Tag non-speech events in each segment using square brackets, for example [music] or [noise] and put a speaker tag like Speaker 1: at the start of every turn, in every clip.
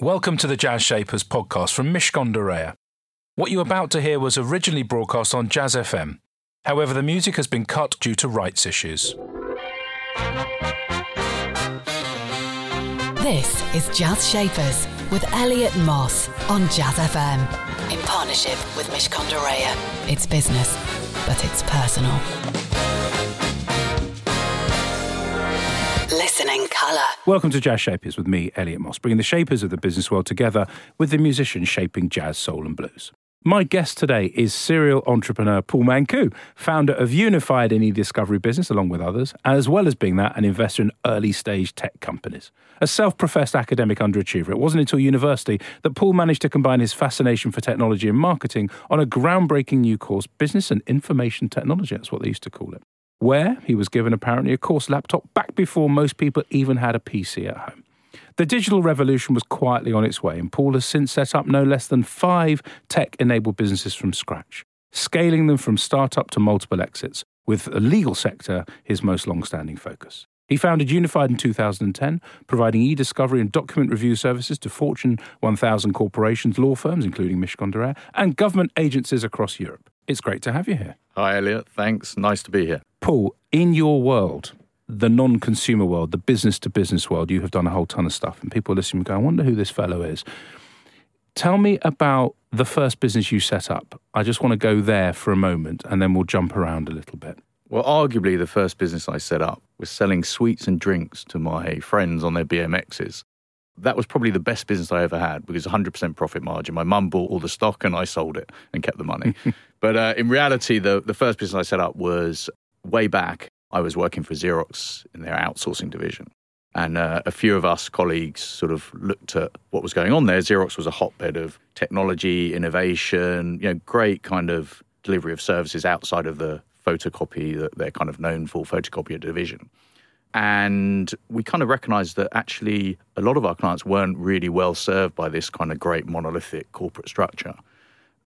Speaker 1: Welcome to the Jazz Shapers podcast from Reya. What you're about to hear was originally broadcast on Jazz FM. However, the music has been cut due to rights issues.
Speaker 2: This is Jazz Shapers with Elliot Moss on Jazz FM in partnership with Reya. It's business, but it's personal. Listening colour.
Speaker 1: Welcome to Jazz Shapers with me, Elliot Moss, bringing the shapers of the business world together with the musicians shaping jazz, soul, and blues. My guest today is serial entrepreneur Paul Mankoo, founder of Unified and e-discovery business, along with others, as well as being that, an investor in early stage tech companies. A self-professed academic underachiever, it wasn't until university that Paul managed to combine his fascination for technology and marketing on a groundbreaking new course, Business and Information Technology, that's what they used to call it where he was given apparently a course laptop back before most people even had a PC at home. The digital revolution was quietly on its way, and Paul has since set up no less than five tech enabled businesses from scratch, scaling them from startup to multiple exits, with the legal sector his most long standing focus. He founded Unified in 2010, providing e discovery and document review services to Fortune 1000 corporations, law firms, including Mishcon de and government agencies across Europe. It's great to have you here.
Speaker 3: Hi, Elliot. Thanks. Nice to be here.
Speaker 1: Paul, in your world, the non consumer world, the business to business world, you have done a whole ton of stuff, and people listening go, I wonder who this fellow is. Tell me about the first business you set up. I just want to go there for a moment and then we'll jump around a little bit.
Speaker 3: Well, arguably, the first business I set up was selling sweets and drinks to my friends on their BMXs. That was probably the best business I ever had because 100% profit margin. My mum bought all the stock and I sold it and kept the money. [laughs] but uh, in reality, the, the first business I set up was way back. I was working for Xerox in their outsourcing division. And uh, a few of us colleagues sort of looked at what was going on there. Xerox was a hotbed of technology, innovation, you know, great kind of delivery of services outside of the photocopy that they're kind of known for, photocopier division. And we kind of recognized that actually a lot of our clients weren't really well served by this kind of great monolithic corporate structure.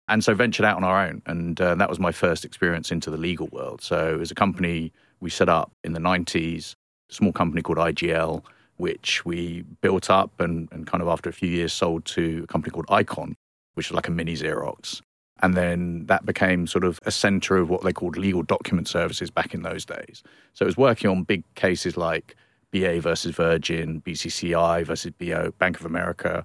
Speaker 3: And so ventured out on our own. And uh, that was my first experience into the legal world. So as a company we set up in the 90s, a small company called IGL, which we built up and, and kind of after a few years sold to a company called Icon, which is like a mini Xerox. And then that became sort of a center of what they called legal document services back in those days. So it was working on big cases like BA versus Virgin, BCCI versus BO, Bank of America,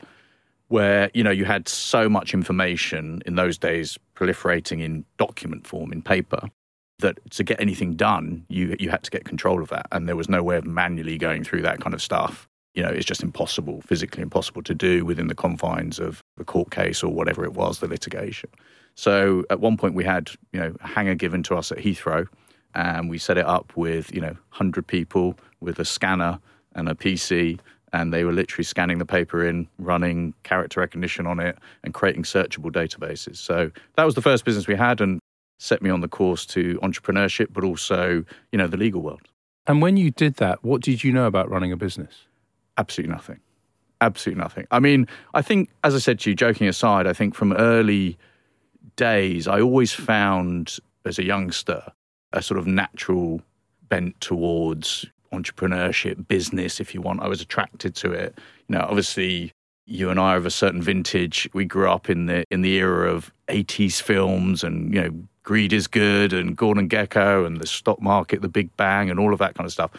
Speaker 3: where you know you had so much information in those days proliferating in document form in paper that to get anything done you you had to get control of that. And there was no way of manually going through that kind of stuff. You know it's just impossible physically impossible to do within the confines of the court case or whatever it was the litigation so at one point we had you know a hangar given to us at Heathrow and we set it up with you know 100 people with a scanner and a PC and they were literally scanning the paper in, running character recognition on it, and creating searchable databases. So that was the first business we had, and set me on the course to entrepreneurship, but also you know the legal world.
Speaker 1: And when you did that, what did you know about running a business?
Speaker 3: Absolutely nothing. Absolutely nothing. I mean, I think, as I said to you, joking aside, I think from early days, I always found as a youngster a sort of natural bent towards entrepreneurship, business, if you want. I was attracted to it. You know, obviously, you and I are of a certain vintage. We grew up in the in the era of 80s films and, you know, Greed is Good and Gordon Gekko and the stock market, the Big Bang and all of that kind of stuff.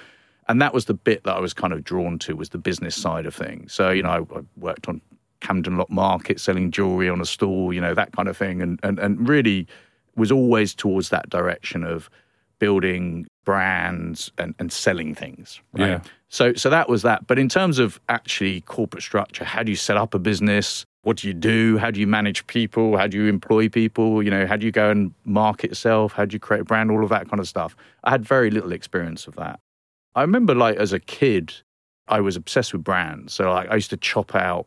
Speaker 3: And that was the bit that I was kind of drawn to was the business side of things. So, you know, I, I worked on Camden Lock Market selling jewelry on a stall, you know, that kind of thing. And, and, and really was always towards that direction of building brands and, and selling things. Right?
Speaker 1: Yeah.
Speaker 3: So so that was that. But in terms of actually corporate structure, how do you set up a business? What do you do? How do you manage people? How do you employ people? You know, how do you go and market yourself? How do you create a brand? All of that kind of stuff. I had very little experience of that. I remember like as a kid, I was obsessed with brands. So like, I used to chop out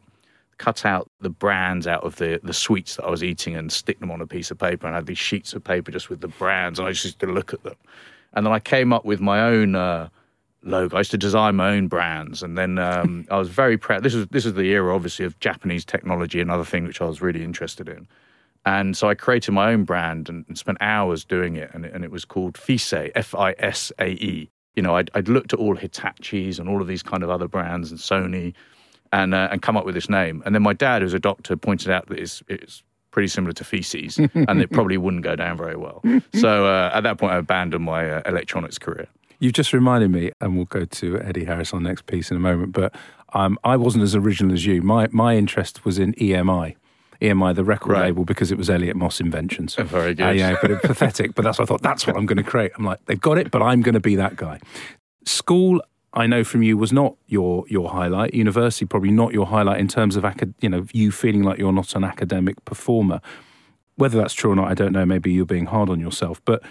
Speaker 3: cut out the brands out of the, the sweets that I was eating and stick them on a piece of paper and I had these sheets of paper just with the brands and I just used to look at them. And then I came up with my own uh, logo. I used to design my own brands, and then um, [laughs] I was very proud. This was this is the era, obviously, of Japanese technology, another thing which I was really interested in. And so I created my own brand and, and spent hours doing it, and, and it was called Fise, F I S A E. You know, I'd, I'd looked at all Hitachi's and all of these kind of other brands and Sony, and uh, and come up with this name. And then my dad, who's a doctor, pointed out that it's it's pretty similar to feces, and it probably wouldn't go down very well. [laughs] So uh, at that point, I abandoned my uh, electronics career.
Speaker 1: You've just reminded me, and we'll go to Eddie Harris on the next piece in a moment. But um, I wasn't as original as you. My my interest was in EMI. EMI, the record
Speaker 3: Right.
Speaker 1: label, because it was Elliot Moss inventions.
Speaker 3: Oh, [laughs] very good.
Speaker 1: Uh, yeah, but it's pathetic. But that's what I thought. That's what I'm going to create. I'm like, they've got it, but I'm going to be that guy. School, I know from you, was not your your highlight. University, probably not your highlight in terms of you know you feeling like you're not an academic performer. Whether that's true or not, I don't know. Maybe you're being hard on yourself. But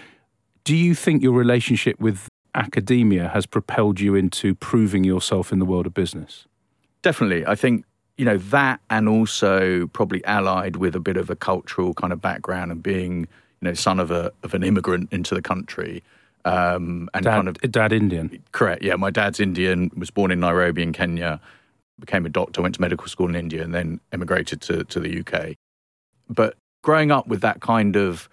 Speaker 1: do you think your relationship with academia has propelled you into proving yourself in the world of business?
Speaker 3: Definitely. I think, you know, that and also probably allied with a bit of a cultural kind of background and being, you know, son of a of an immigrant into the country. Um, and
Speaker 1: Dad,
Speaker 3: kind of
Speaker 1: dad Indian.
Speaker 3: correct. Yeah, my dad's Indian, was born in Nairobi in Kenya, became a doctor, went to medical school in India, and then emigrated to, to the UK. But growing up with that kind of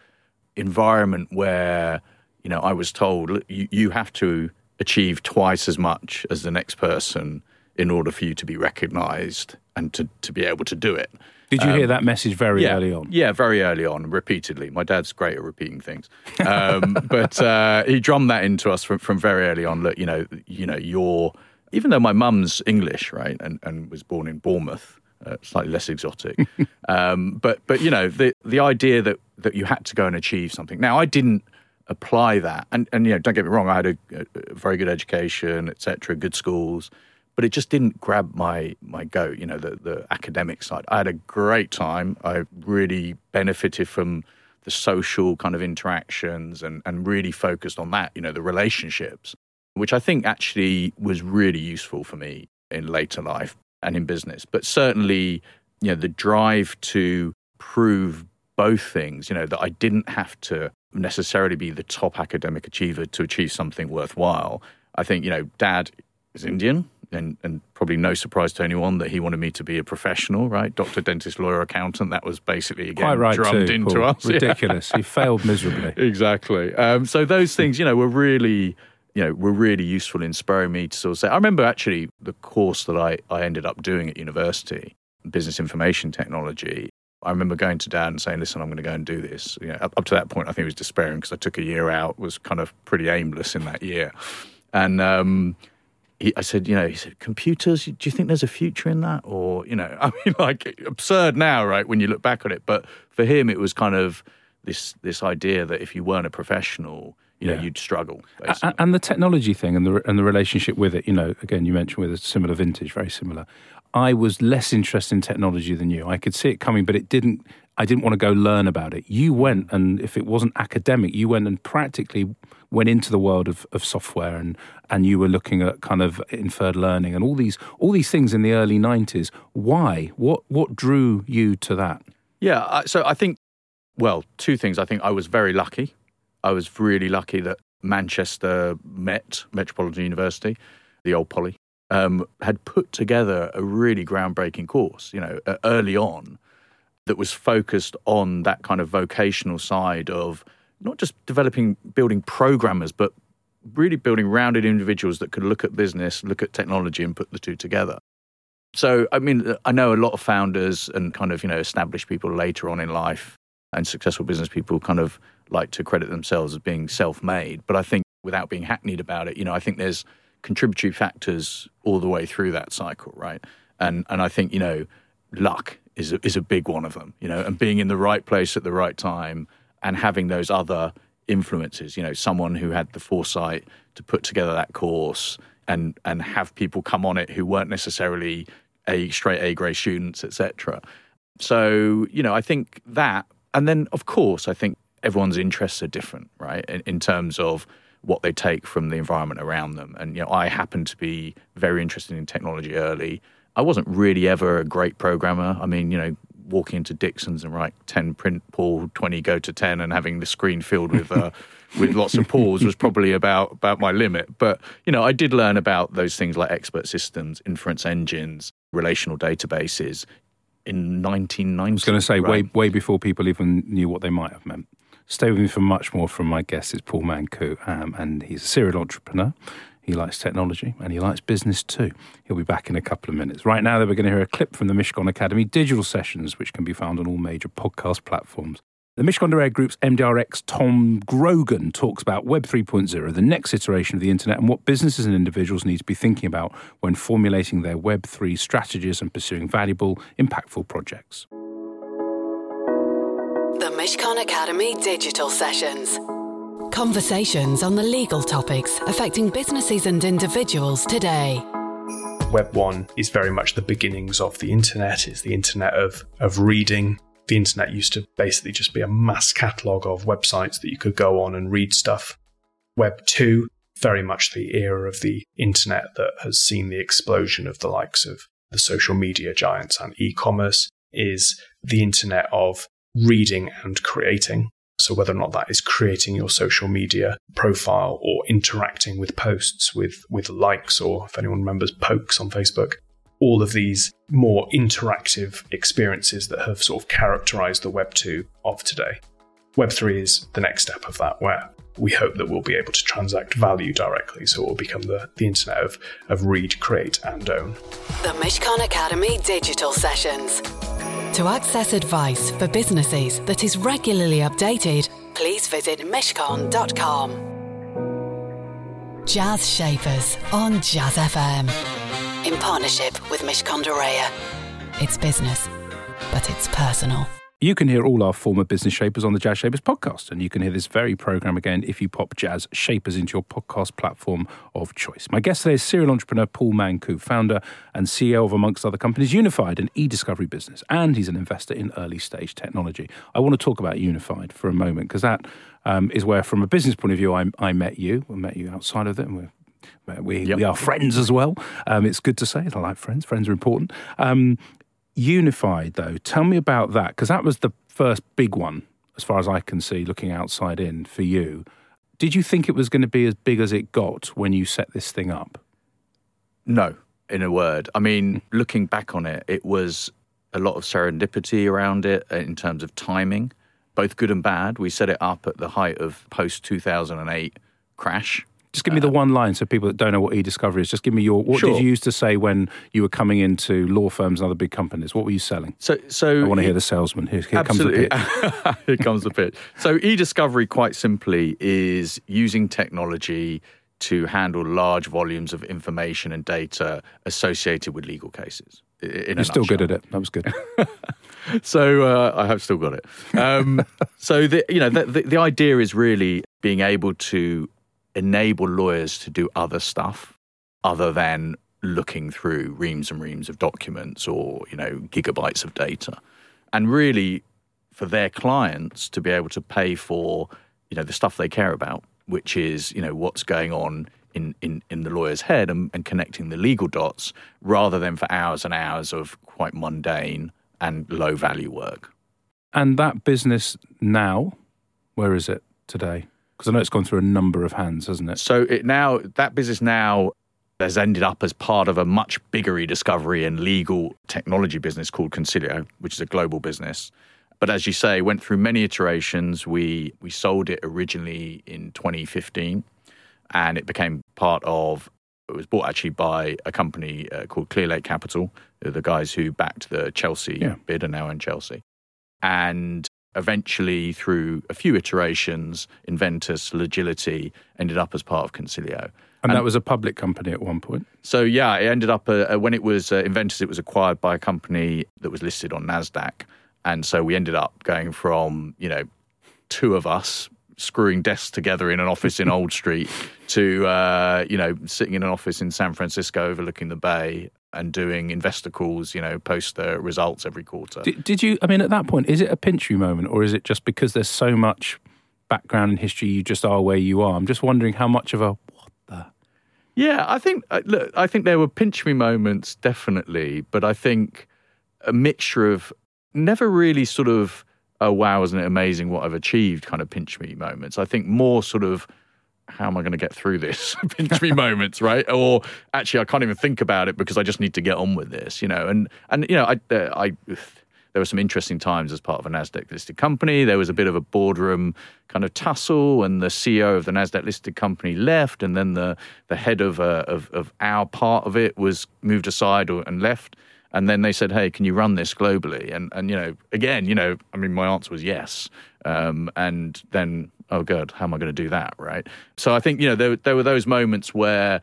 Speaker 3: environment where, you know, I was told you, you have to achieve twice as much as the next person in order for you to be recognized and to, to be able to do it.
Speaker 1: Did you hear that message very
Speaker 3: Um, yeah,
Speaker 1: early on?
Speaker 3: Yeah, very early on, repeatedly. My dad's great at repeating things, um, [laughs] but uh, he drummed that into us from, from very early on. Look, you know, you know, you're even though my mum's English, right, and, and was born in Bournemouth, uh, slightly less exotic, [laughs] um, but but you know, the the idea that that you had to go and achieve something. Now, I didn't apply that, and and you know, don't get me wrong, I had a, a very good education, etc., good schools but it just didn't grab my my goat. You know, the the academic side. I had a great time. I really benefited from the social kind of interactions and and really focused on that. You know, the relationships, which I think actually was really useful for me in later life and in business. But certainly, you know, the drive to prove both things. You know, that I didn't have to necessarily be the top academic achiever to achieve something worthwhile. I think you know, Dad is Indian and, and probably no surprise to anyone that he wanted me to be a professional, right? Doctor, dentist, lawyer, accountant. That was basically again
Speaker 1: Quite right,
Speaker 3: drummed
Speaker 1: too,
Speaker 3: into
Speaker 1: Paul.
Speaker 3: us. [laughs]
Speaker 1: Ridiculous. he failed miserably. [laughs]
Speaker 3: exactly. Um, so those things, you know, were really, you know, were really useful in spurring me to sort of say. I remember actually the course that I I ended up doing at university, business information technology. I remember going to dad and saying, "Listen, I'm going to go and do this." You know, up, up to that point, I think he was despairing because I took a year out, was kind of pretty aimless in that year, and um, he, I said, you know, he said, computers, do you think there's a future in that? Or, you know, [laughs] I mean, like absurd now, right, when you look back on it. But for him, it was kind of this this idea that if you weren't a professional, you know,
Speaker 1: Yeah.
Speaker 3: you'd struggle. Basically.
Speaker 1: and the technology thing and the and the relationship with it, you know, again, you mentioned with a similar vintage, very similar. I was less interested in technology than you. I could see it coming, but it didn't. I didn't want to go learn about it. You went, and if it wasn't academic, you went and practically went into the world of, of software, and and you were looking at kind of inferred learning and all these all these things in the early nineties. Why? What what drew you to that?
Speaker 3: Yeah. So I think, well, two things. I think I was very lucky. I was really lucky that Manchester Met, Metropolitan University, the old Poly, um, had put together a really groundbreaking course, you know, uh, early on that was focused on that kind of vocational side of not just developing, building programmers, but really building rounded individuals that could look at business, look at technology, and put the two together. So, I mean, I know a lot of founders and kind of, you know, established people later on in life and successful business people kind of like to credit themselves as being self made. But I think without being hackneyed about it, you know, I think there's contributory factors all the way through that cycle, right? And, and I think, you know, luck is a, is a big one of them, you know, and being in the right place at the right time and having those other influences, you know, someone who had the foresight to put together that course and and have people come on it who weren't necessarily a straight A grade students, etc. So, you know, I think that and then of course I think everyone's interests are different, right? In, in terms of what they take from the environment around them. And you know, I happen to be very interested in technology early. I wasn't really ever a great programmer. I mean, you know, walking into Dixon's and write 10 print Paul, 20 go to 10 and having the screen filled with uh, [laughs] with lots of Pauls was probably about about my limit. But, you know, I did learn about those things like expert systems, inference engines, relational databases in 1990.
Speaker 1: I was going to say way way before people even knew what they might have meant. Stay with me for much more from my guest. It's Paul Mankoo, um, and he's a serial entrepreneur. He likes technology and he likes business too. He'll be back in a couple of minutes. Right now, though, we're going to hear a clip from the Mishcon Academy digital sessions, which can be found on all major podcast platforms. The Mishcon Reya Group's MDRX Tom Grogan talks about Web 3.0, the next iteration of the internet, and what businesses and individuals need to be thinking about when formulating their Web 3 strategies and pursuing valuable, impactful projects.
Speaker 2: The Mishcon Academy Digital Sessions. Conversations on the legal topics affecting businesses and individuals today.
Speaker 4: Web 1 is very much the beginnings of the internet. It's the internet of, of reading, the internet used to basically just be a mass catalogue of websites that you could go on and read stuff. Web 2, very much the era of the internet that has seen the explosion of the likes of the social media giants and e commerce, is the internet of reading and creating. So, whether or not that is creating your social media profile or interacting with posts with, with likes, or if anyone remembers pokes on Facebook, all of these more interactive experiences that have sort of characterized the Web 2 of today. Web 3 is the next step of that, where we hope that we'll be able to transact value directly. So it will become the, the internet of, of read, create, and own.
Speaker 2: The Mishcon Academy Digital Sessions. To access advice for businesses that is regularly updated, please visit mishcon.com. Jazz Shapers on Jazz FM in partnership with Mishcon de It's business, but it's personal.
Speaker 1: You can hear all our former business shapers on the Jazz Shapers podcast, and you can hear this very program again if you pop Jazz Shapers into your podcast platform of choice. My guest today is serial entrepreneur Paul Mankoo, founder and CEO of, amongst other companies, Unified, an e discovery business, and he's an investor in early stage technology. I want to talk about Unified for a moment because that um, is where, from a business point of view, I, I met you. I met you outside of it, and we're we, yep. we are friends as well. Um, it's good to say I like friends. Friends are important. Um, unified, though, tell me about that because that was the first big one, as far as I can see, looking outside in for you. Did you think it was going to be as big as it got when you set this thing up?
Speaker 3: No, in a word. I mean, hmm. looking back on it, it was a lot of serendipity around it uh, in terms of timing, both good and bad. We set it up at the height of post 2008 crash
Speaker 1: just give me the one line so people that don't know what e-discovery is. Just give me your what sure. did you use to say when you were coming into law firms and other big companies? What were you selling?
Speaker 3: So, so
Speaker 1: I want to hear the salesman. Here, here comes the pitch. [laughs]
Speaker 3: here comes the pitch. So, e-discovery, quite simply, is using technology to handle large volumes of information and data associated with legal cases.
Speaker 1: You're still good at it. That was good. [laughs]
Speaker 3: so uh, I have still got it. Um, so the you know the, the, the idea is really being able to enable lawyers to do other stuff other than looking through reams and reams of documents or you know gigabytes of data. And really for their clients to be able to pay for you know the stuff they care about which is you know what's going on in, in, in the lawyer's head and, and connecting the legal dots rather than for hours and hours of quite mundane and low value work.
Speaker 1: And that business now where is it today because I know it's gone through a number of hands, hasn't it?
Speaker 3: So it now that business now has ended up as part of a much bigger e-discovery and legal technology business called Consilio, which is a global business. But as you say, went through many iterations. We we sold it originally in 2015, and it became part of. It was bought actually by a company uh, called Clearlake Capital, the guys who backed the Chelsea yeah. bid and now in Chelsea. And eventually, through a few iterations, Inventus, Logility ended up as part of Consilio.
Speaker 1: And, and, that was a public company at one point.
Speaker 3: So yeah, it ended up uh, uh, when it was uh, Inventus. It was acquired by a company that was listed on Nasdaq, and so we ended up going from you know two of us screwing desks together in an office in [laughs] Old Street to uh, you know sitting in an office in San Francisco overlooking the bay and doing investor calls, you know, post the results every quarter.
Speaker 1: Did, did you? I mean, at that point, is it a pinch me moment, or is it just because there's so much background and history, you just are where you are? I'm just wondering how much of a what the.
Speaker 3: Yeah, I think uh, look, I think there were pinch me moments definitely, but I think a mixture of never really sort of oh wow, isn't it amazing what I've achieved kind of pinch me moments. I think more sort of how am I going to get through this [laughs] pinch me moments, right? Or actually, I can't even think about it because I just need to get on with this, you know. And and you know, I uh, I there were some interesting times as part of a NASDAQ listed company. There was a bit of a boardroom kind of tussle, and the CEO of the NASDAQ listed company left, and then the, the head of, uh, of, of our part of it was moved aside or, and left. And then they said, "Hey, can you run this globally?" And and you know, again, you know, I mean, my answer was yes. Um, and then, oh god, how am I going to do that, right? So I think you know there there were those moments where,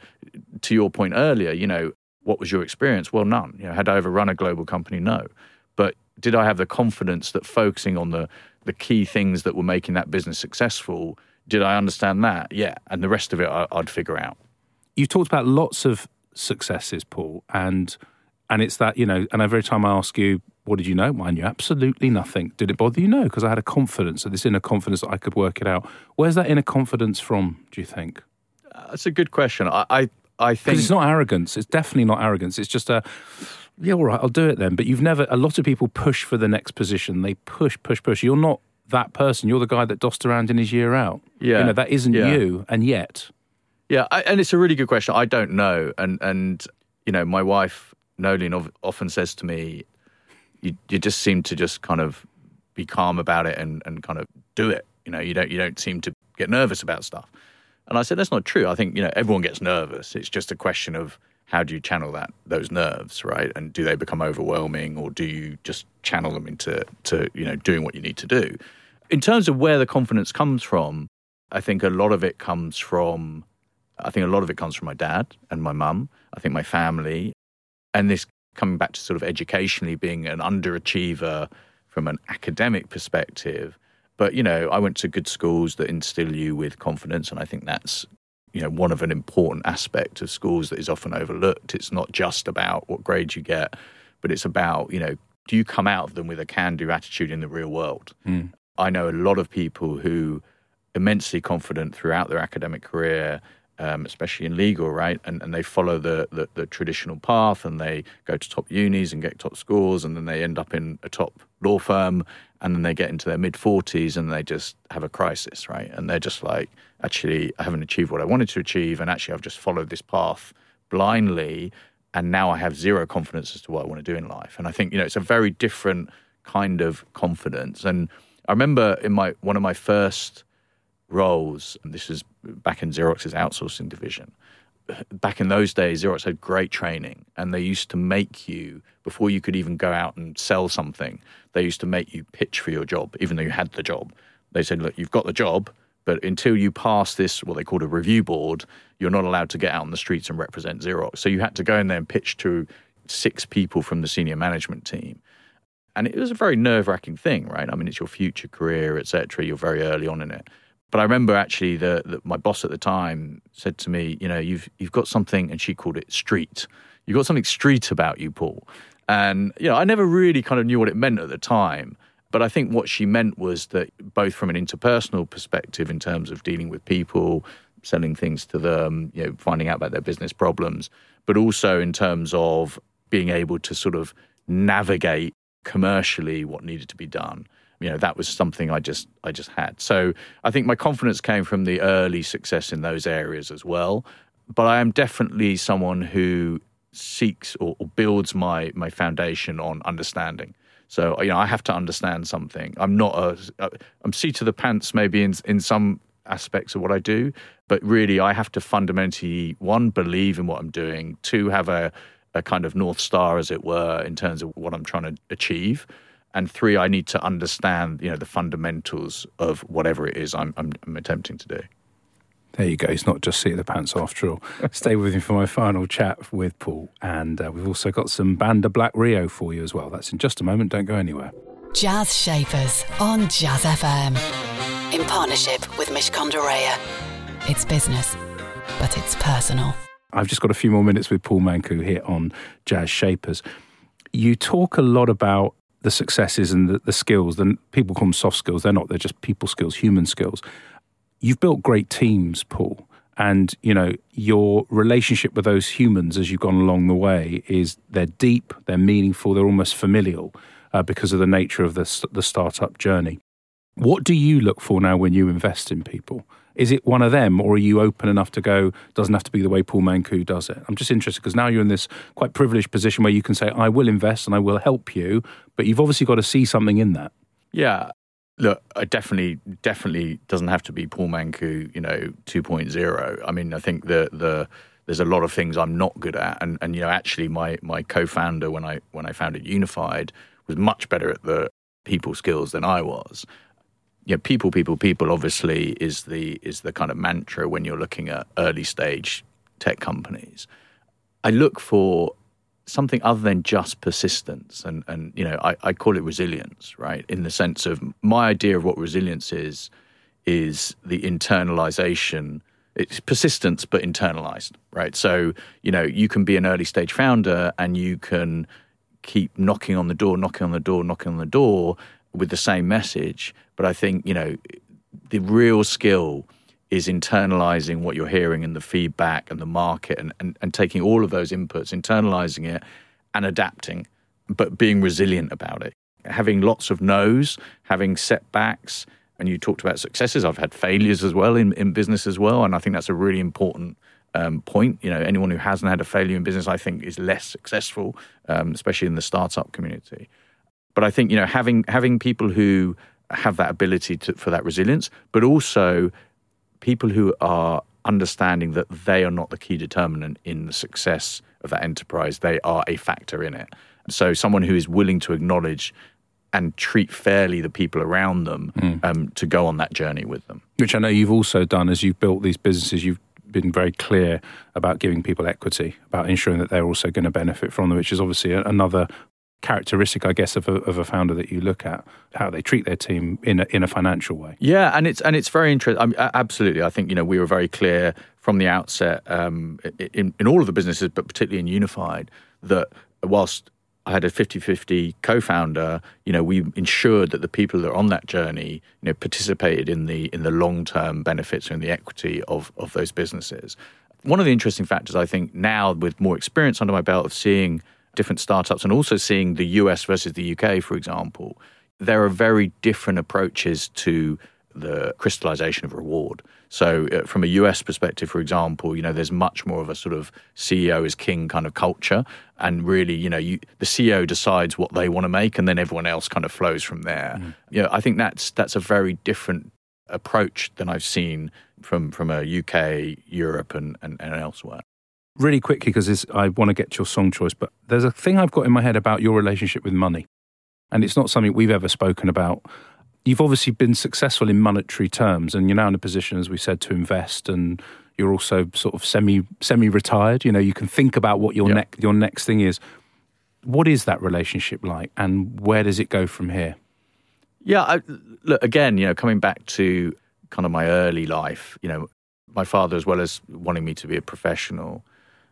Speaker 3: to your point earlier, you know, what was your experience? Well, none. You know, had I ever run a global company? No. But did I have the confidence that focusing on the the key things that were making that business successful? Did I understand that? Yeah, and the rest of it I, I'd figure out.
Speaker 1: You talked about lots of successes, Paul, and and it's that, you know, and every time I ask you, what did you know? I knew absolutely nothing. Did it bother you? No, because I had a confidence, this inner confidence that I could work it out. Where's that inner confidence from, do you think?
Speaker 3: Uh, that's a good question. I, I, I think.
Speaker 1: Because it's not arrogance. It's definitely not arrogance. It's just a, yeah, all right, I'll do it then. But you've never, a lot of people push for the next position. They push, push, push. You're not that person. You're the guy that dossed around in his year out.
Speaker 3: Yeah.
Speaker 1: You know, that isn't
Speaker 3: yeah.
Speaker 1: you. And yet.
Speaker 3: Yeah. I, and it's a really good question. I don't know. And, and, you know, my wife Nolene often says to me, you, you just seem to just kind of be calm about it and, and kind of do it. You know, you don't you don't seem to get nervous about stuff. And I said, that's not true. I think, you know, everyone gets nervous. It's just a question of how do you channel that those nerves, right? And do they become overwhelming or do you just channel them into to, you know, doing what you need to do? In terms of where the confidence comes from, I think a lot of it comes from I think a lot of it comes from my dad and my mum. I think my family and this coming back to sort of educationally being an underachiever from an academic perspective. But, you know, I went to good schools that instill you with confidence. And I think that's, you know, one of an important aspect of schools that is often overlooked. It's not just about what grades you get, but it's about, you know, do you come out of them with a can do attitude in the real world? Mm. I know a lot of people who immensely confident throughout their academic career um, especially in legal, right? And, and they follow the, the, the, traditional path and they go to top unis and get top scores, and then they end up in a top law firm, and then they get into their mid 40s and they just have a crisis, right? And they're just like, actually, I haven't achieved what I wanted to achieve, and actually, I've just followed this path blindly, and now I have zero confidence as to what I want to do in life. And I think, you know, it's a very different kind of confidence. And I remember in my one of my first roles, and this was back in Xerox's outsourcing division. Back in those days, Xerox had great training, and they used to make you before you could even go out and sell something. They used to make you pitch for your job, even though you had the job. They said, "Look, you've got the job, but until you pass this, what they called a review board, you're not allowed to get out on the streets and represent Xerox." So you had to go in there and pitch to six people from the senior management team and it was a very nerve-wracking thing right i mean it's your future career etc you're very early on in it but I remember actually that my boss at the time said to me, you know, you've you've got something, and she called it street. You've got something street about you, Paul. And you know, I never really kind of knew what it meant at the time. But I think what she meant was that both from an interpersonal perspective, in terms of dealing with people, selling things to them, you know, finding out about their business problems, but also in terms of being able to sort of navigate commercially what needed to be done you know that was something I just I just had. So I think my confidence came from the early success in those areas as well. But I am definitely someone who seeks or, or builds my my foundation on understanding. So you know I have to understand something. I'm not a I'm seat of the pants maybe in in some aspects of what I do, but really I have to fundamentally one believe in what I'm doing, two have a a kind of north star as it were in terms of what I'm trying to achieve and three, I need to understand, you know, the fundamentals of whatever it is I'm, I'm, I'm attempting to do.
Speaker 1: There you go. It's not just seat of the pants after all. [laughs] Stay with me for my final chat with Paul. And uh, we've also got some Banda Black Rio for you as well. That's in just a moment. Don't go anywhere.
Speaker 2: Jazz Shapers on Jazz FM. In partnership with Mishcon de It's business, but it's personal.
Speaker 1: I've just got a few more minutes with Paul Mankoo here on Jazz Shapers. You talk a lot about the successes and the, the skills, then people call them soft skills. They're not, they're just people skills, human skills. You've built great teams, Paul. And, you know, your relationship with those humans as you've gone along the way is they're deep, they're meaningful, they're almost familial uh, because of the nature of the, the startup journey. What do you look for now when you invest in people? Is it one of them, or are you open enough to go? Doesn't have to be the way Paul Mankoo does it. I'm just interested because now you're in this quite privileged position where you can say, "I will invest and I will help you," but you've obviously got to see something in that.
Speaker 3: Yeah, look, I definitely, definitely doesn't have to be Paul Mankoo, you know, 2.0. I mean, I think the the there's a lot of things I'm not good at, and and you know, actually, my my co-founder when I when I founded Unified was much better at the people skills than I was yeah, people, people, people. Obviously, is the is the kind of mantra when you're looking at early stage tech companies. I look for something other than just persistence, and and you know, I, I call it resilience, right? In the sense of my idea of what resilience is, is the internalization. It's persistence, but internalized, right? So you know, you can be an early stage founder, and you can keep knocking on the door, knocking on the door, knocking on the door, with the same message. But I think, you know, the real skill is internalizing what you're hearing and the feedback and the market and, and, and taking all of those inputs, internalizing it and adapting, but being resilient about it. Having lots of no's, having setbacks, and you talked about successes. I've had failures as well in, in business as well. And I think that's a really important um, point. You know, anyone who hasn't had a failure in business, I think, is less successful, um, especially in the startup community. But I think you know having having people who have that ability to, for that resilience, but also people who are understanding that they are not the key determinant in the success of that enterprise. They are a factor in it. So someone who is willing to acknowledge and treat fairly the people around them mm. um, to go on that journey with them.
Speaker 1: Which I know you've also done as you've built these businesses. You've been very clear about giving people equity, about ensuring that they're also going to benefit from them, which is obviously another characteristic, I guess, of a, of a founder that you look at how they treat their team in a, in a financial way.
Speaker 3: Yeah, and it's and it's very interesting. I mean, absolutely, I think you know we were very clear from the outset um, in in all of the businesses, but particularly in Unified, that whilst I had a 50-50 co-founder, you know, we ensured that the people that are on that journey, you know, participated in the in the long-term benefits and the equity of of those businesses. One of the interesting factors I think now with more experience under my belt of seeing different startups and also seeing the US versus the UK, for example, there are very different approaches to the crystallization of reward. So, uh, from a US perspective, for example, you know, there's much more of a sort of CEO is king kind of culture, and really, you know, you, the CEO decides what they want to make, and then everyone else kind of flows from there. Mm. You know, I think that's that's a very different approach than I've seen from from a UK, Europe, and, and, and elsewhere
Speaker 1: really quickly because I want to get to your song choice, but there's a thing I've got in my head about your relationship with money. And it's not something we've ever spoken about. You've obviously been successful in monetary terms, and you're now in a position, as we said, to invest. And you're also sort of semi semi retired. You know, you can think about what your next your next thing is. What is that relationship like, and where does it go from here?
Speaker 3: Yeah, I, look again. You know, coming back to kind of my early life. You know, my father, as well as wanting me to be a professional,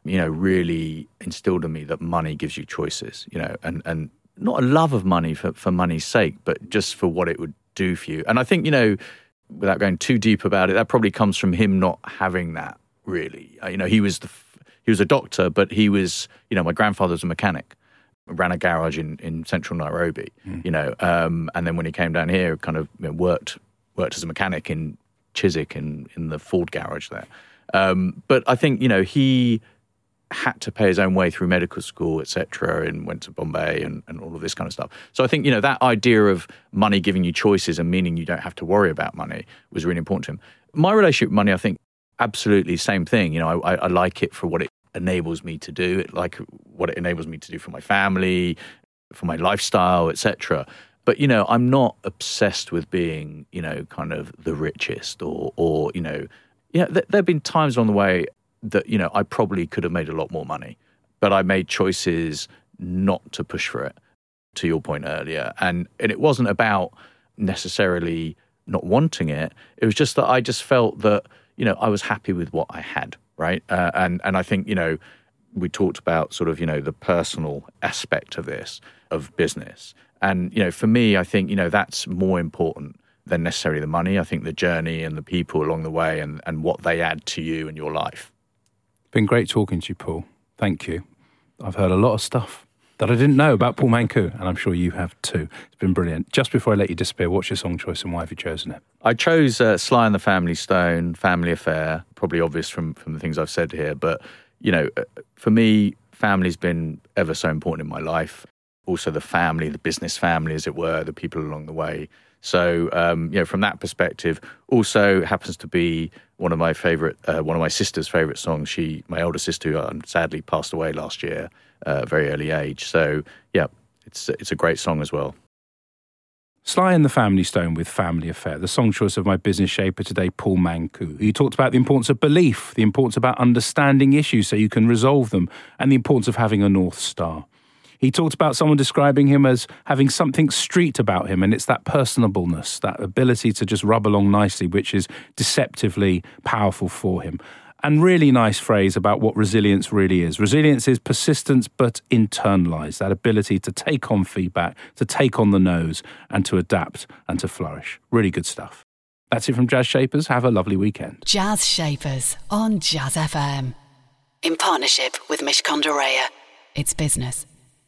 Speaker 3: you know, really instilled in me that money gives you choices, you know, and, and not a love of money for, for money's sake, but just for what it would do for you. And I think, you know, without going too deep about it, that probably comes from him not having that really. Uh, you know, he was the, he was a doctor, but he was, you know, my grandfather was a mechanic, ran a garage in, in central Nairobi, mm. you know, um, and then when he came down here, kind of you know, worked worked as a mechanic in Chiswick in, in the Ford garage there. Um, but I think, you know, he had to pay his own way through medical school, etc., and went to Bombay and, and all of this kind of stuff. So I think you know that idea of money giving you choices and meaning you don't have to worry about money was really important to him. My relationship with money, I think, absolutely same thing. You know, I, I like it for what it enables me to do, it like what it enables me to do for my family, for my lifestyle, etc. But you know, I'm not obsessed with being you know kind of the richest or or you know. Yeah, there have been times on the way that you know I probably could have made a lot more money, but I made choices not to push for it. To your point earlier, and and it wasn't about necessarily not wanting it. It was just that I just felt that you know I was happy with what I had, right? Uh, and and I think you know we talked about sort of you know the personal aspect of this of business, and you know for me I think you know that's more important than necessarily the money. I think the journey and the people along the way and and what they add to you and your life.
Speaker 1: Been great talking to you, Paul. Thank you. I've heard a lot of stuff. that I didn't know about Paul Mankoo, and I'm sure you have too. It's been brilliant. Just before I let you disappear, what's your song choice and why have you chosen it?
Speaker 3: I chose uh, Sly and the Family Stone, Family Affair. Probably obvious from from the things I've said here, but you know, uh, for me, family's been ever so important in my life. Also, the family, the business family, as it were, the people along the way. So, um, you know, from that perspective, also happens to be one of my favorite, uh, one of my sister's favorite songs. She, my older sister, who um, sadly passed away last year, uh, very early age. So, yeah, it's it's a great song as well.
Speaker 1: Sly and the Family Stone with Family Affair, the song choice of my business shaper today, Paul Mankoo. He talked about the importance of belief, the importance about understanding issues so you can resolve them, and the importance of having a North Star. He talked about someone describing him as having something street about him, and it's that personableness, that ability to just rub along nicely, which is deceptively powerful for him. And really nice phrase about what resilience really is. Resilience is persistence but internalized, that ability to take on feedback, to take on the nose, and to adapt and to flourish. Really good stuff. That's it from Jazz Shapers. Have a lovely weekend.
Speaker 2: Jazz Shapers on Jazz FM. In partnership with Mishcon de It's business